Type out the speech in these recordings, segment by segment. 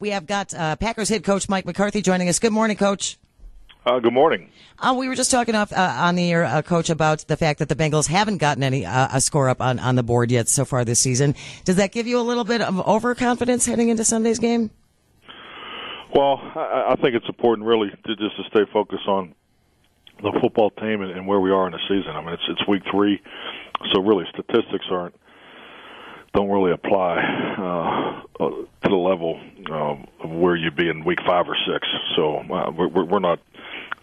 We have got uh, Packers head coach Mike McCarthy joining us. Good morning, Coach. Uh, good morning. Uh, we were just talking off uh, on the air, uh, Coach, about the fact that the Bengals haven't gotten any uh, a score up on, on the board yet so far this season. Does that give you a little bit of overconfidence heading into Sunday's game? Well, I, I think it's important, really, to just to stay focused on the football team and, and where we are in the season. I mean, it's it's week three, so really statistics aren't don't really apply uh, uh, to the level um, of where you'd be in week five or six. So uh, we're, we're not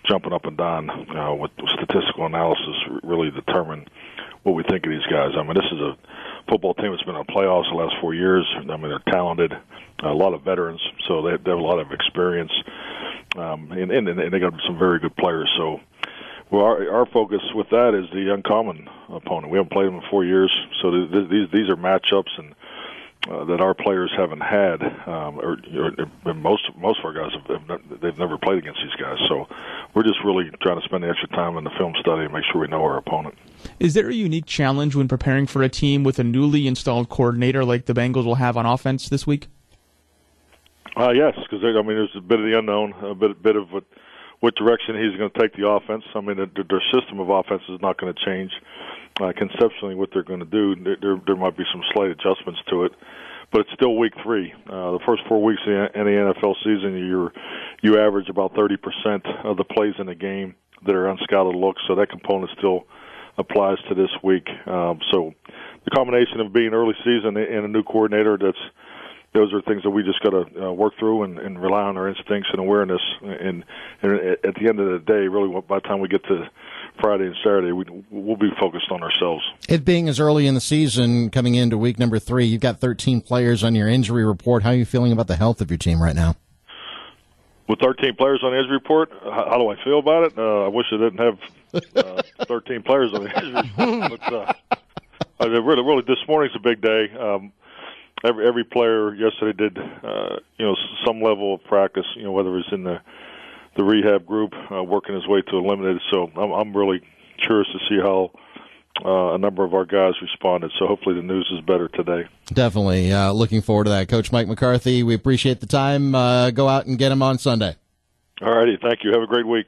jumping up and down uh, with statistical analysis really determine what we think of these guys. I mean, this is a football team that's been in the playoffs the last four years. I mean, they're talented, a lot of veterans, so they, they have a lot of experience, um, and, and, and they got some very good players. So well, our, our focus with that is the uncommon opponent. We haven't played them in four years, so th- these these are matchups and uh, that our players haven't had, um, or, or most most of our guys have, have ne- they've never played against these guys. So we're just really trying to spend the extra time in the film study and make sure we know our opponent. Is there a unique challenge when preparing for a team with a newly installed coordinator like the Bengals will have on offense this week? Uh, yes, because I mean there's a bit of the unknown, a bit bit of what what direction he's going to take the offense. I mean, their, their system of offense is not going to change. Uh, conceptually, what they're going to do, there, there might be some slight adjustments to it, but it's still week three. Uh, the first four weeks in the NFL season, you you average about 30% of the plays in the game that are unscouted looks, so that component still applies to this week. Um, so the combination of being early season and a new coordinator that's those are things that we just got to uh, work through and, and rely on our instincts and awareness. And, and at the end of the day, really, by the time we get to Friday and Saturday, we, we'll be focused on ourselves. It being as early in the season, coming into week number three, you've got 13 players on your injury report. How are you feeling about the health of your team right now? With 13 players on the injury report, how, do I feel about it? Uh, I wish I didn't have uh, 13 players on the injury report. But, uh, really, really, this morning's a big day. Um, every every player yesterday did uh, you know some level of practice. You know whether it's in the the rehab group, uh, working his way to eliminated. So I'm, I'm really curious to see how uh, a number of our guys responded. So hopefully the news is better today. Definitely uh, looking forward to that, Coach Mike McCarthy. We appreciate the time. Uh, go out and get him on Sunday. All righty, thank you. Have a great week.